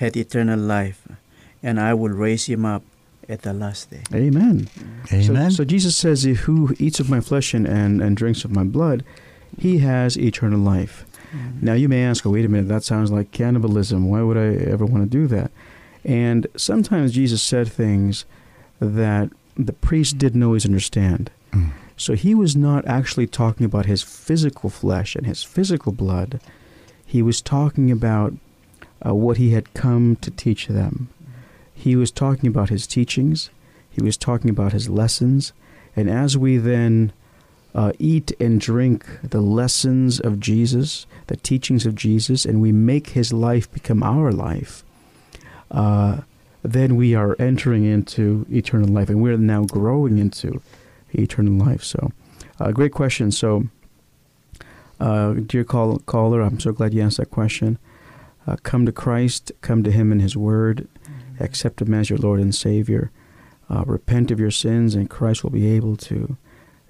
hath eternal life, and I will raise him up at the last day. Amen. Amen. So, so Jesus says, if who eats of my flesh and, and, and drinks of my blood, he has eternal life. Now you may ask, oh, wait a minute, that sounds like cannibalism. Why would I ever want to do that? And sometimes Jesus said things that the priest didn't always understand. Mm. So he was not actually talking about his physical flesh and his physical blood. he was talking about uh, what he had come to teach them. He was talking about his teachings, he was talking about his lessons, and as we then uh, eat and drink the lessons of Jesus, the teachings of Jesus, and we make his life become our life, uh, then we are entering into eternal life, and we're now growing into eternal life. So, uh, great question. So, uh, dear call, caller, I'm so glad you asked that question. Uh, come to Christ, come to Him in His Word, mm-hmm. accept Him as your Lord and Savior. Uh, repent of your sins, and Christ will be able to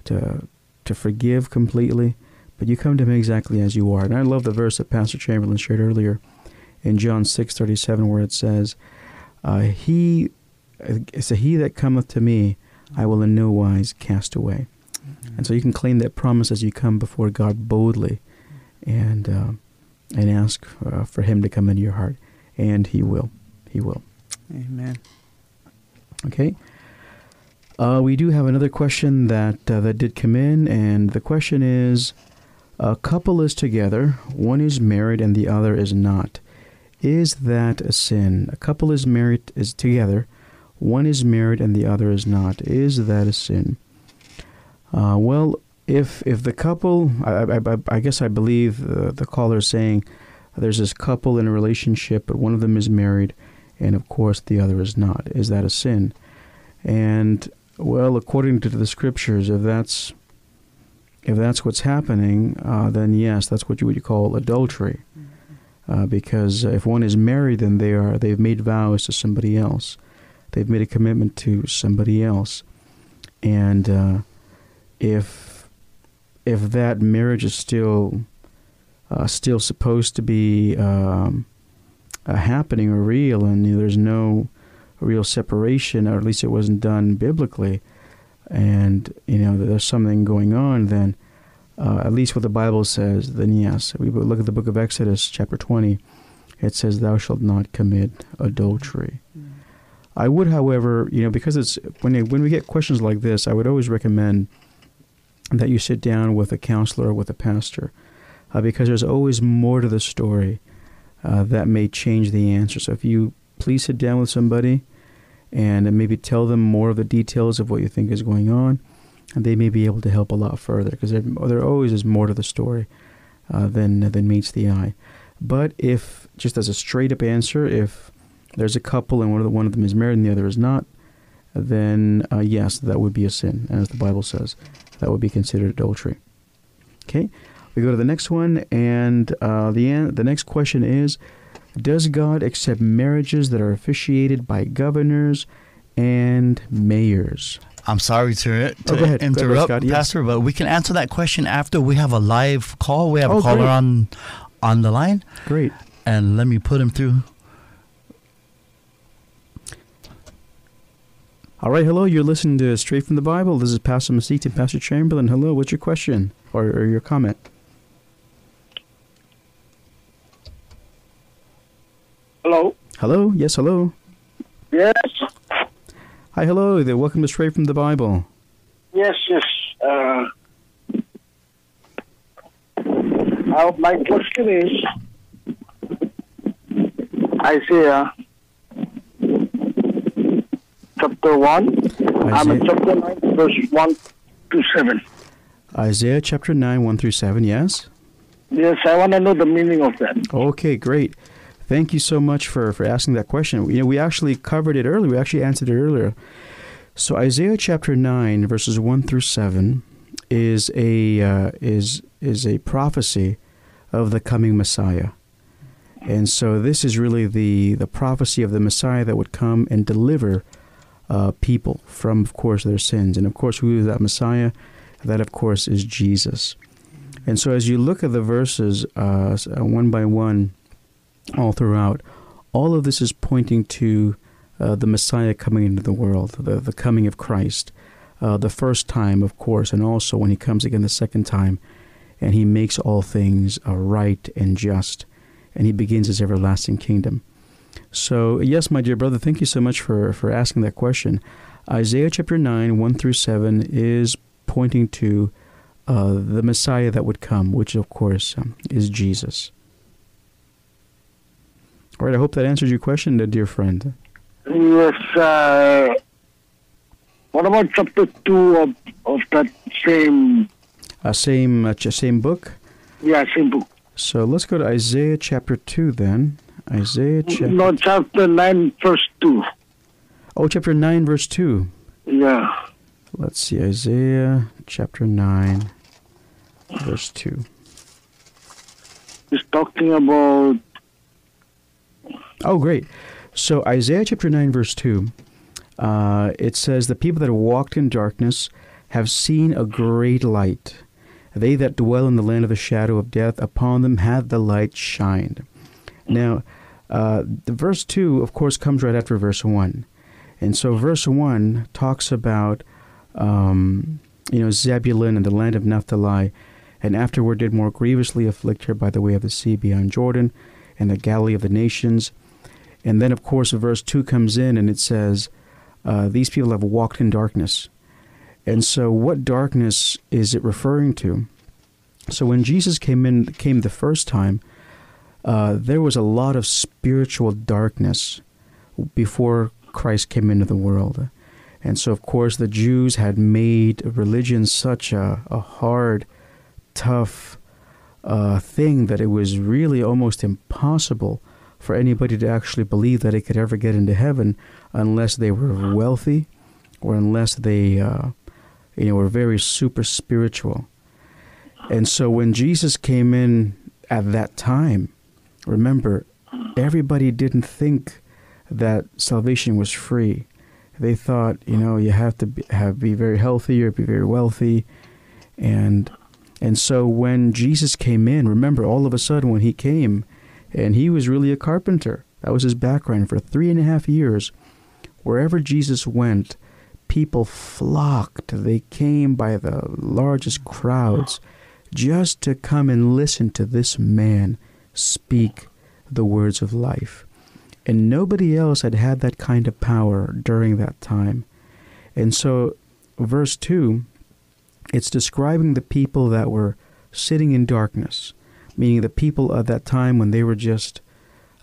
to to forgive completely. But you come to Him exactly as you are. And I love the verse that Pastor Chamberlain shared earlier in John six thirty seven, where it says, uh, "He, it's a He that cometh to me, I will in no wise cast away." Mm-hmm. And so you can claim that promise as you come before God boldly, and uh, and ask uh, for Him to come into your heart, and He will. He will. Amen. Okay. Uh, we do have another question that uh, that did come in, and the question is: A couple is together, one is married and the other is not. Is that a sin? A couple is married is together, one is married and the other is not. Is that a sin? Uh, well, if if the couple, I, I, I guess I believe the, the caller is saying there's this couple in a relationship, but one of them is married, and of course the other is not. Is that a sin? And well, according to the scriptures, if that's if that's what's happening, uh, then yes, that's what you would call adultery. Uh, because if one is married, then they are they've made vows to somebody else, they've made a commitment to somebody else, and uh, if if that marriage is still uh, still supposed to be um, uh, happening or real, and you know, there's no real separation, or at least it wasn't done biblically, and you know there's something going on, then uh, at least what the Bible says, then yes, we look at the book of Exodus, chapter 20. It says, "Thou shalt not commit adultery." Mm. I would, however, you know, because it's when when we get questions like this, I would always recommend that you sit down with a counselor or with a pastor, uh, because there's always more to the story uh, that may change the answer. So if you please sit down with somebody and maybe tell them more of the details of what you think is going on, and they may be able to help a lot further because there, there always is more to the story uh, than than meets the eye. But if just as a straight up answer, if there's a couple and one of the, one of them is married and the other is not, then uh, yes, that would be a sin, as the Bible says that would be considered adultery. Okay, we go to the next one, and uh, the an- the next question is: Does God accept marriages that are officiated by governors and mayors? I'm sorry to, to oh, ahead, interrupt, ahead, yes. Pastor, but we can answer that question after we have a live call. We have oh, a caller great. on on the line. Great. And let me put him through. All right, hello. You're listening to Straight from the Bible. This is Pastor Mesite and Pastor Chamberlain. Hello. What's your question or, or your comment? Hello. Hello. Yes. Hello. Yes. Hi. Hello. There. Welcome to Straight from the Bible. Yes. Yes. Uh, my question is i Isaiah chapter 1. I'm in chapter 9, verse 1 to 7. Isaiah chapter 9, 1 through 7. Yes. Yes, I want to know the meaning of that. Okay, great. Thank you so much for, for asking that question. You know, we actually covered it earlier. We actually answered it earlier. So Isaiah chapter 9, verses 1 through 7 is a uh, is is a prophecy of the coming Messiah. And so this is really the, the prophecy of the Messiah that would come and deliver uh, people from, of course, their sins. And of course, who is that Messiah? That, of course, is Jesus. And so as you look at the verses uh, one by one all throughout, all of this is pointing to uh, the Messiah coming into the world, the, the coming of Christ. Uh, the first time, of course, and also when he comes again the second time, and he makes all things uh, right and just, and he begins his everlasting kingdom. So, yes, my dear brother, thank you so much for, for asking that question. Isaiah chapter 9, 1 through 7 is pointing to uh, the Messiah that would come, which, of course, um, is Jesus. All right, I hope that answers your question, uh, dear friend. Yes. Uh, what about chapter two of, of that same? Uh, same uh, same book. Yeah, same book. So let's go to Isaiah chapter two then. Isaiah chapter. No, chapter nine, verse two. Oh, chapter nine, verse two. Yeah. Let's see, Isaiah chapter 9, verse 2. He's talking about. Oh, great. So, Isaiah chapter 9, verse 2, uh, it says, The people that walked in darkness have seen a great light. They that dwell in the land of the shadow of death, upon them hath the light shined. Now, uh, the verse 2, of course, comes right after verse 1. And so, verse 1 talks about, um, you know, Zebulun and the land of Naphtali, and afterward did more grievously afflict her by the way of the sea beyond Jordan, and the Galilee of the nations. And then, of course, verse 2 comes in and it says, uh, These people have walked in darkness. And so, what darkness is it referring to? So, when Jesus came in, came the first time, uh, there was a lot of spiritual darkness before Christ came into the world. And so, of course, the Jews had made religion such a, a hard, tough uh, thing that it was really almost impossible for anybody to actually believe that they could ever get into heaven unless they were wealthy or unless they, uh, you know, were very super spiritual. And so when Jesus came in at that time, remember, everybody didn't think that salvation was free. They thought, you know, you have to be, have be very healthy or be very wealthy, and and so when Jesus came in, remember, all of a sudden when he came, and he was really a carpenter. That was his background for three and a half years. Wherever Jesus went, people flocked. They came by the largest crowds just to come and listen to this man speak the words of life. And nobody else had had that kind of power during that time. And so, verse 2, it's describing the people that were sitting in darkness, meaning the people at that time when they were just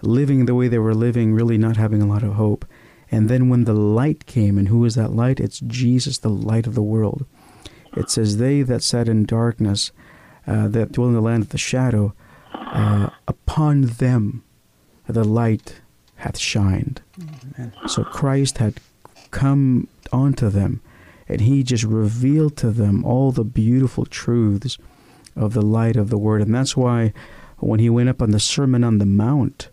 living the way they were living, really not having a lot of hope. And then when the light came, and who is that light? It's Jesus, the light of the world. It says, They that sat in darkness, uh, that dwell in the land of the shadow, uh, upon them the light hath shined. Amen. So Christ had come onto them, and he just revealed to them all the beautiful truths of the light of the Word. And that's why when he went up on the Sermon on the Mount,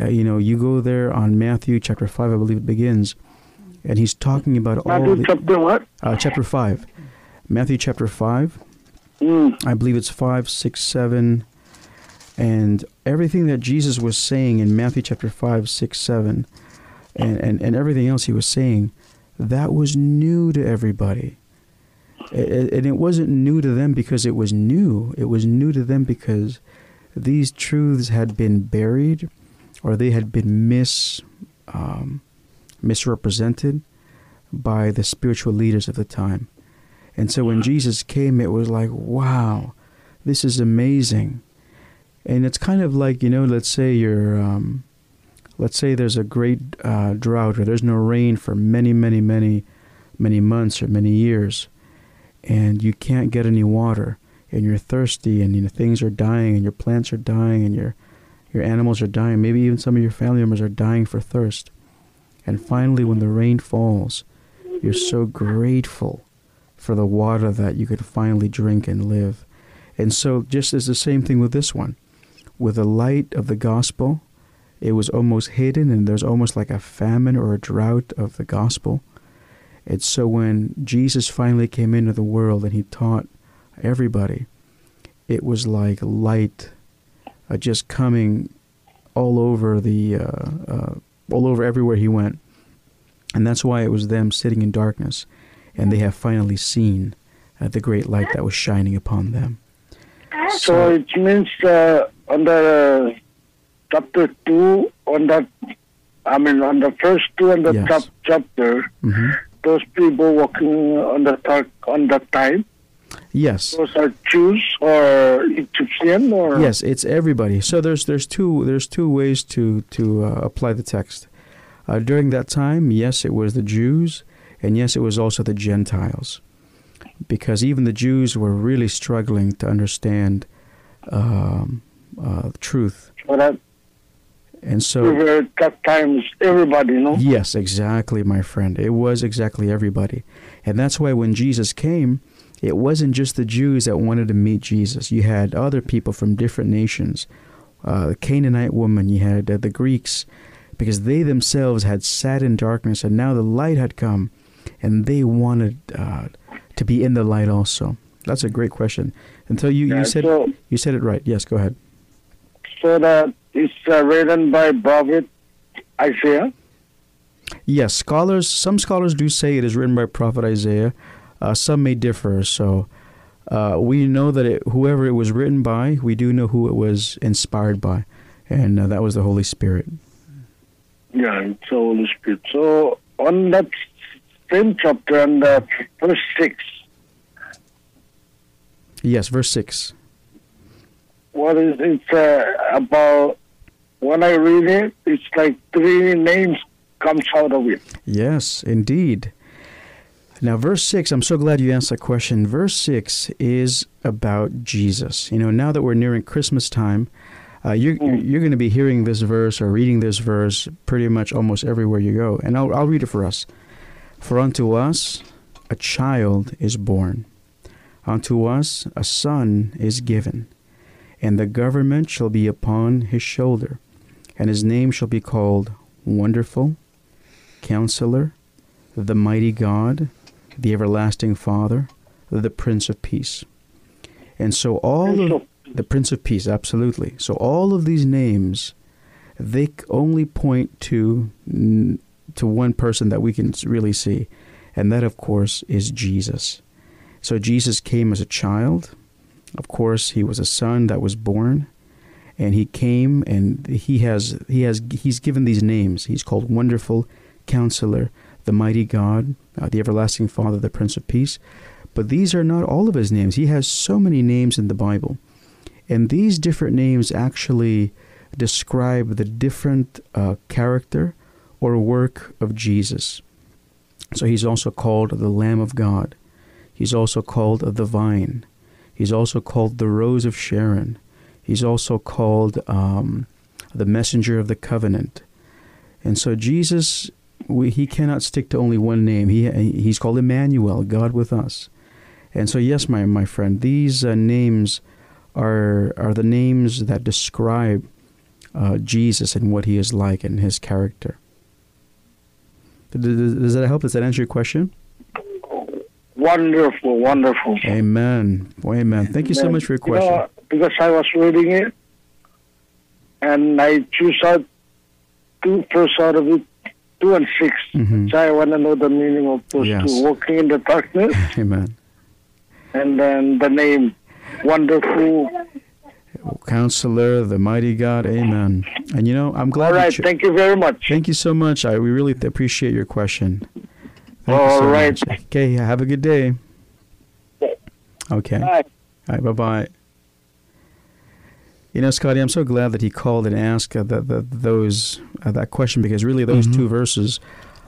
uh, you know, you go there on Matthew chapter 5, I believe it begins, and he's talking about all Matthew the, chapter what? uh, chapter 5. Matthew chapter 5, Mm. I believe it's 5, 6, 7, and everything that Jesus was saying in Matthew chapter 5, 6, 7, and, and, and everything else he was saying, that was new to everybody. And it wasn't new to them because it was new. It was new to them because these truths had been buried or they had been mis, um, misrepresented by the spiritual leaders of the time. And so when Jesus came, it was like, wow, this is amazing. And it's kind of like, you know, let's say you're, um, let's say there's a great uh, drought or there's no rain for many, many, many, many months or many years, and you can't get any water, and you're thirsty, and you know, things are dying, and your plants are dying, and your your animals are dying. Maybe even some of your family members are dying for thirst. And finally, when the rain falls, you're so grateful for the water that you could finally drink and live. And so, just as the same thing with this one, with the light of the gospel, it was almost hidden, and there's almost like a famine or a drought of the gospel. And so, when Jesus finally came into the world and he taught everybody, it was like light uh, just coming all over the uh, uh, all over everywhere he went, and that's why it was them sitting in darkness, and they have finally seen uh, the great light that was shining upon them. So it means uh, on the chapter two, on that, I mean, on the first two and the Yes. chap- chapter, hmm those people walking on the dark on that time. Yes. Those are Jews or Egyptian or Yes, it's everybody. So there's there's two there's two ways to to uh, apply the text. Uh, during that time, yes, it was the Jews, and yes, it was also the Gentiles, because even the Jews were really struggling to understand um, uh, truth, So that and so we were at times everybody, no? Yes, exactly, my friend. It was exactly everybody. And that's why when Jesus came, it wasn't just the Jews that wanted to meet Jesus. You had other people from different nations. Uh, the Canaanite woman, you had uh, the Greeks, because they themselves had sat in darkness and now the light had come and they wanted uh, to be in the light also. That's a great question. Until you, Yeah, you said so, you said it right. Yes, go ahead. So that it's uh, written by prophet Isaiah. Yes, scholars. Some scholars do say it is written by Prophet Isaiah. Uh, some may differ. So uh, we know that it, whoever it was written by, we do know who it was inspired by, and uh, that was the Holy Spirit. Yeah, it's the Holy Spirit. So on that same chapter and verse six, Yes, verse six. What is it uh, about? When I read it, it's like three names comes out of it. Yes, indeed. Now, verse 6, I'm so glad you asked that question. Verse 6 is about Jesus. You know, now that we're nearing Christmas time, uh, you're, Mm. you're going to be hearing this verse or reading this verse pretty much almost everywhere you go. And I'll, I'll read it for us. For unto us a child is born, unto us a son is given, and the government shall be upon his shoulder, and his name shall be called Wonderful, Counselor, the Mighty God, the Everlasting Father, the Prince of Peace. And so all of the Prince of Peace, absolutely. So all of these names, they only point to to one person that we can really see, and that of course is Jesus. So Jesus came as a child. Of course, he was a son that was born, and he came and he has he has he's given these names. He's called Wonderful Counselor, the Mighty God, uh, the Everlasting Father, the Prince of Peace. But these are not all of his names. He has so many names in the Bible. And these different names actually describe the different uh, character or work of Jesus. So he's also called the Lamb of God. He's also called the Vine. He's also called the Rose of Sharon. He's also called um, the Messenger of the Covenant. And so Jesus, we, he cannot stick to only one name. He, he's called Emmanuel, God with us. And so, yes, my, my friend, these uh, names are are the names that describe uh, Jesus and what he is like and his character. Does, that help? Does that answer your question? Wonderful, wonderful. Amen. Well, amen. Thank you so much for your you question. know, because I was reading it, and I choose out two verse out of it, two and 6 Mhm. So I want to know the meaning of those Yes. two: walking in the darkness, Amen. and then the name, wonderful. Counselor, the mighty God. Amen. And you know, I'm glad. All you cho- thank you very much. Thank you so much. I we really appreciate your question. Thank All so right. much. Okay. Have a good day. Okay. Bye. All right. Bye bye. You know, Scotty, I'm so glad that he called and asked uh, the, the, those uh, that question because really those Mhm. two verses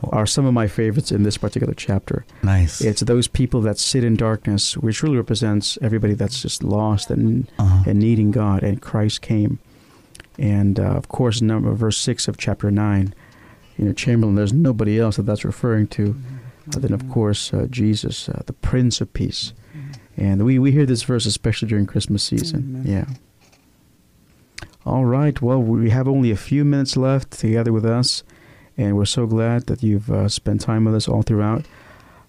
are some of my favorites in this particular chapter. Nice. It's those people that sit in darkness, which really represents everybody that's just lost and Uh-huh. and needing God, and Christ came. And uh, of course, number verse six of chapter nine, you know, Chamberlain. There's nobody else that that's referring to, other than of course uh, Jesus, uh, the Prince of Peace. And we we hear this verse especially during Christmas season. Yeah. All right. Well, we have only a few minutes left together with us, and we're so glad that you've uh, spent time with us all throughout.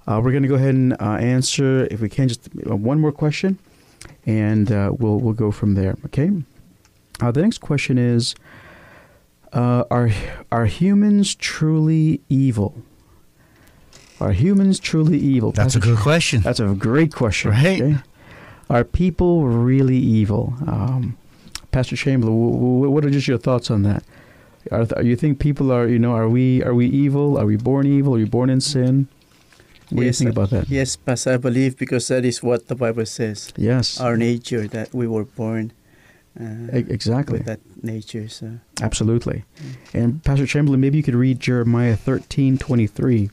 Uh, we're going to go ahead and uh, answer, if we can, just one more question, and uh, we'll we'll go from there. Okay. Uh, the next question is: uh, Are are humans truly evil? Are humans truly evil? That's a Pastor- good question. That's a great question. Right. okay? Are people really evil? Um, Pastor Chamberlain, w- w- what are just your thoughts on that? Are th- you think people are, you know, are we are we evil? Are we born evil? Are we born in sin? What Yes, do you think about that? Yes, Pastor, I believe because that is what the Bible says. Yes, Our nature, that we were born uh, exactly. with that nature. So, Absolutely. And Pastor Chamberlain, maybe you could read Jeremiah thirteen twenty three,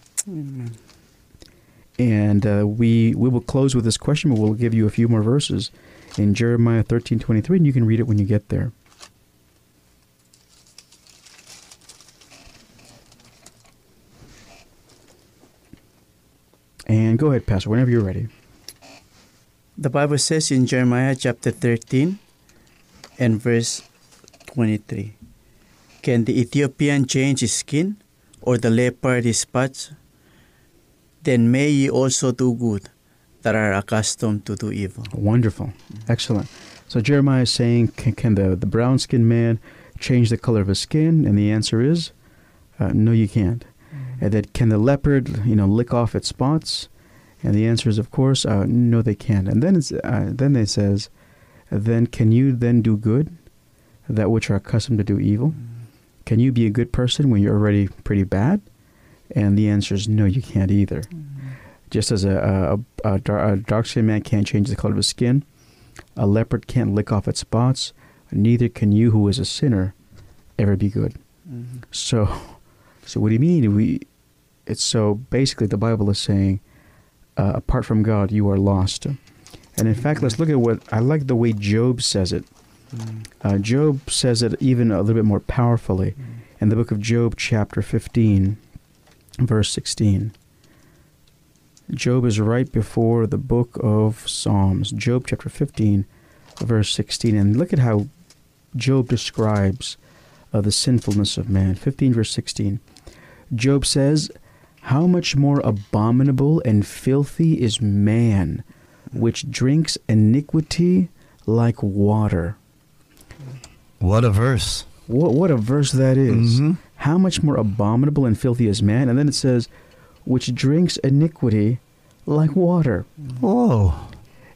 and uh, we we will close with this question, but we'll give you a few more verses in Jeremiah thirteen twenty three, and you can read it when you get there. And go ahead, Pastor, whenever you're ready. the Bible says in Jeremiah chapter 13 and verse 23 Can the Ethiopian change his skin, or the leopard his spots? Then may ye also do good that are accustomed to do evil. Wonderful. Excellent. So Jeremiah is saying, can, can the, the brown skinned man change the color of his skin? And the answer is, uh, no, you can't. And that can the leopard, you know, lick off its spots? And the answer is, of course, uh, no, they can't. And then it's, uh, then they says, then can you then do good, that which are accustomed to do evil? Can you be a good person when you're already pretty bad? And the answer is no, you can't either. Just as a, a, a, dar- a dark skinned man can't change the color of his skin, a leopard can't lick off its spots, neither can you who is a sinner ever be good. Mhm. So, so what do you mean? We, it's so basically the Bible is saying, uh, apart from God, you are lost. And in fact, let's look at what I like the way Job says it. Mm. Uh, Job says it even a little bit more powerfully in the book of Job, chapter 15, verse 16. Job is right before the book of Psalms. Job, chapter 15, verse 16. And look at how Job describes uh, the sinfulness of man. 15, verse 16. Job says, How much more abominable and filthy is man, which drinks iniquity like water. What a verse. What, what a verse that is. Mhm. How much more abominable and filthy is man? And then it says, which drinks iniquity like water. Whoa.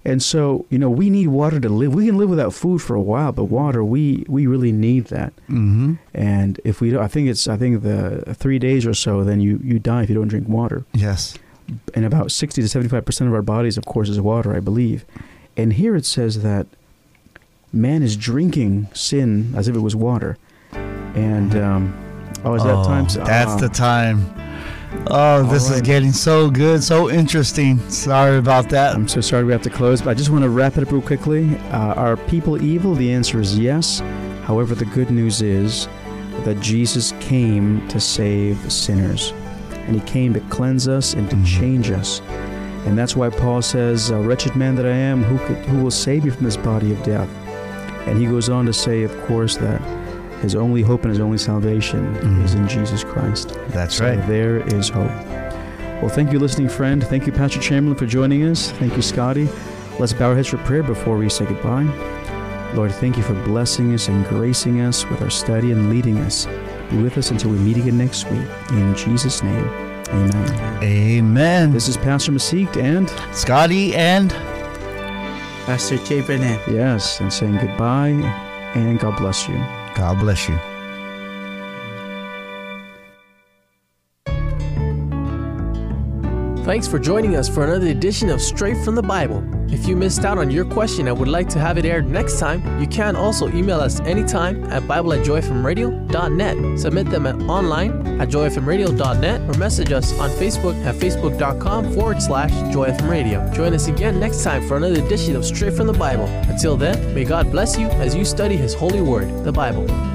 And so, you know, we need water to live. We can live without food for a while, but water, we, we really need that. Mm-hmm. And if we don't, I think it's, I think the three days or so, then you, you die if you don't drink water. Yes. And about 60 to 75% of our bodies, of course, is water, I believe. And here it says that man is drinking sin as if it was water. And, um, oh, is that Oh, time? That's Ah. the time. Oh, this is getting so good, so interesting. Sorry about that. I'm so sorry we have to close, but I just want to wrap it up real quickly. Uh, are people evil? The answer is yes. However, the good news is that Jesus came to save sinners, and He came to cleanse us and to Mhm. change us. And that's why Paul says, "A "Wretched man that I am, who could, who will save me from this body of death?" And he goes on to say, of course, that his only hope and his only salvation Mhm. is in Jesus Christ. That's So right. there is hope. Well, thank you, listening friend. Thank you, Pastor Chamberlain, for joining us. Thank you, Scotty. Let's bow our heads for prayer before we say goodbye. Lord, thank you for blessing us and gracing us with our study and leading us. Be with us until we meet again next week. In Jesus' name, amen. Amen. This is Pastor Masik, and Scotty and Pastor Chamberlain. yes, and saying goodbye, and God bless you. God bless you. Thanks for joining us for another edition of Straight from the Bible. If you missed out on your question and would like to have it aired next time, you can also email us anytime at Bible at joyfmradio.net. Submit them at online at joyfmradio.net or message us on Facebook at facebook.com forward slash joyfmradio. Join us again next time for another edition of Straight from the Bible. Until then, may God bless you as you study His holy word, the Bible.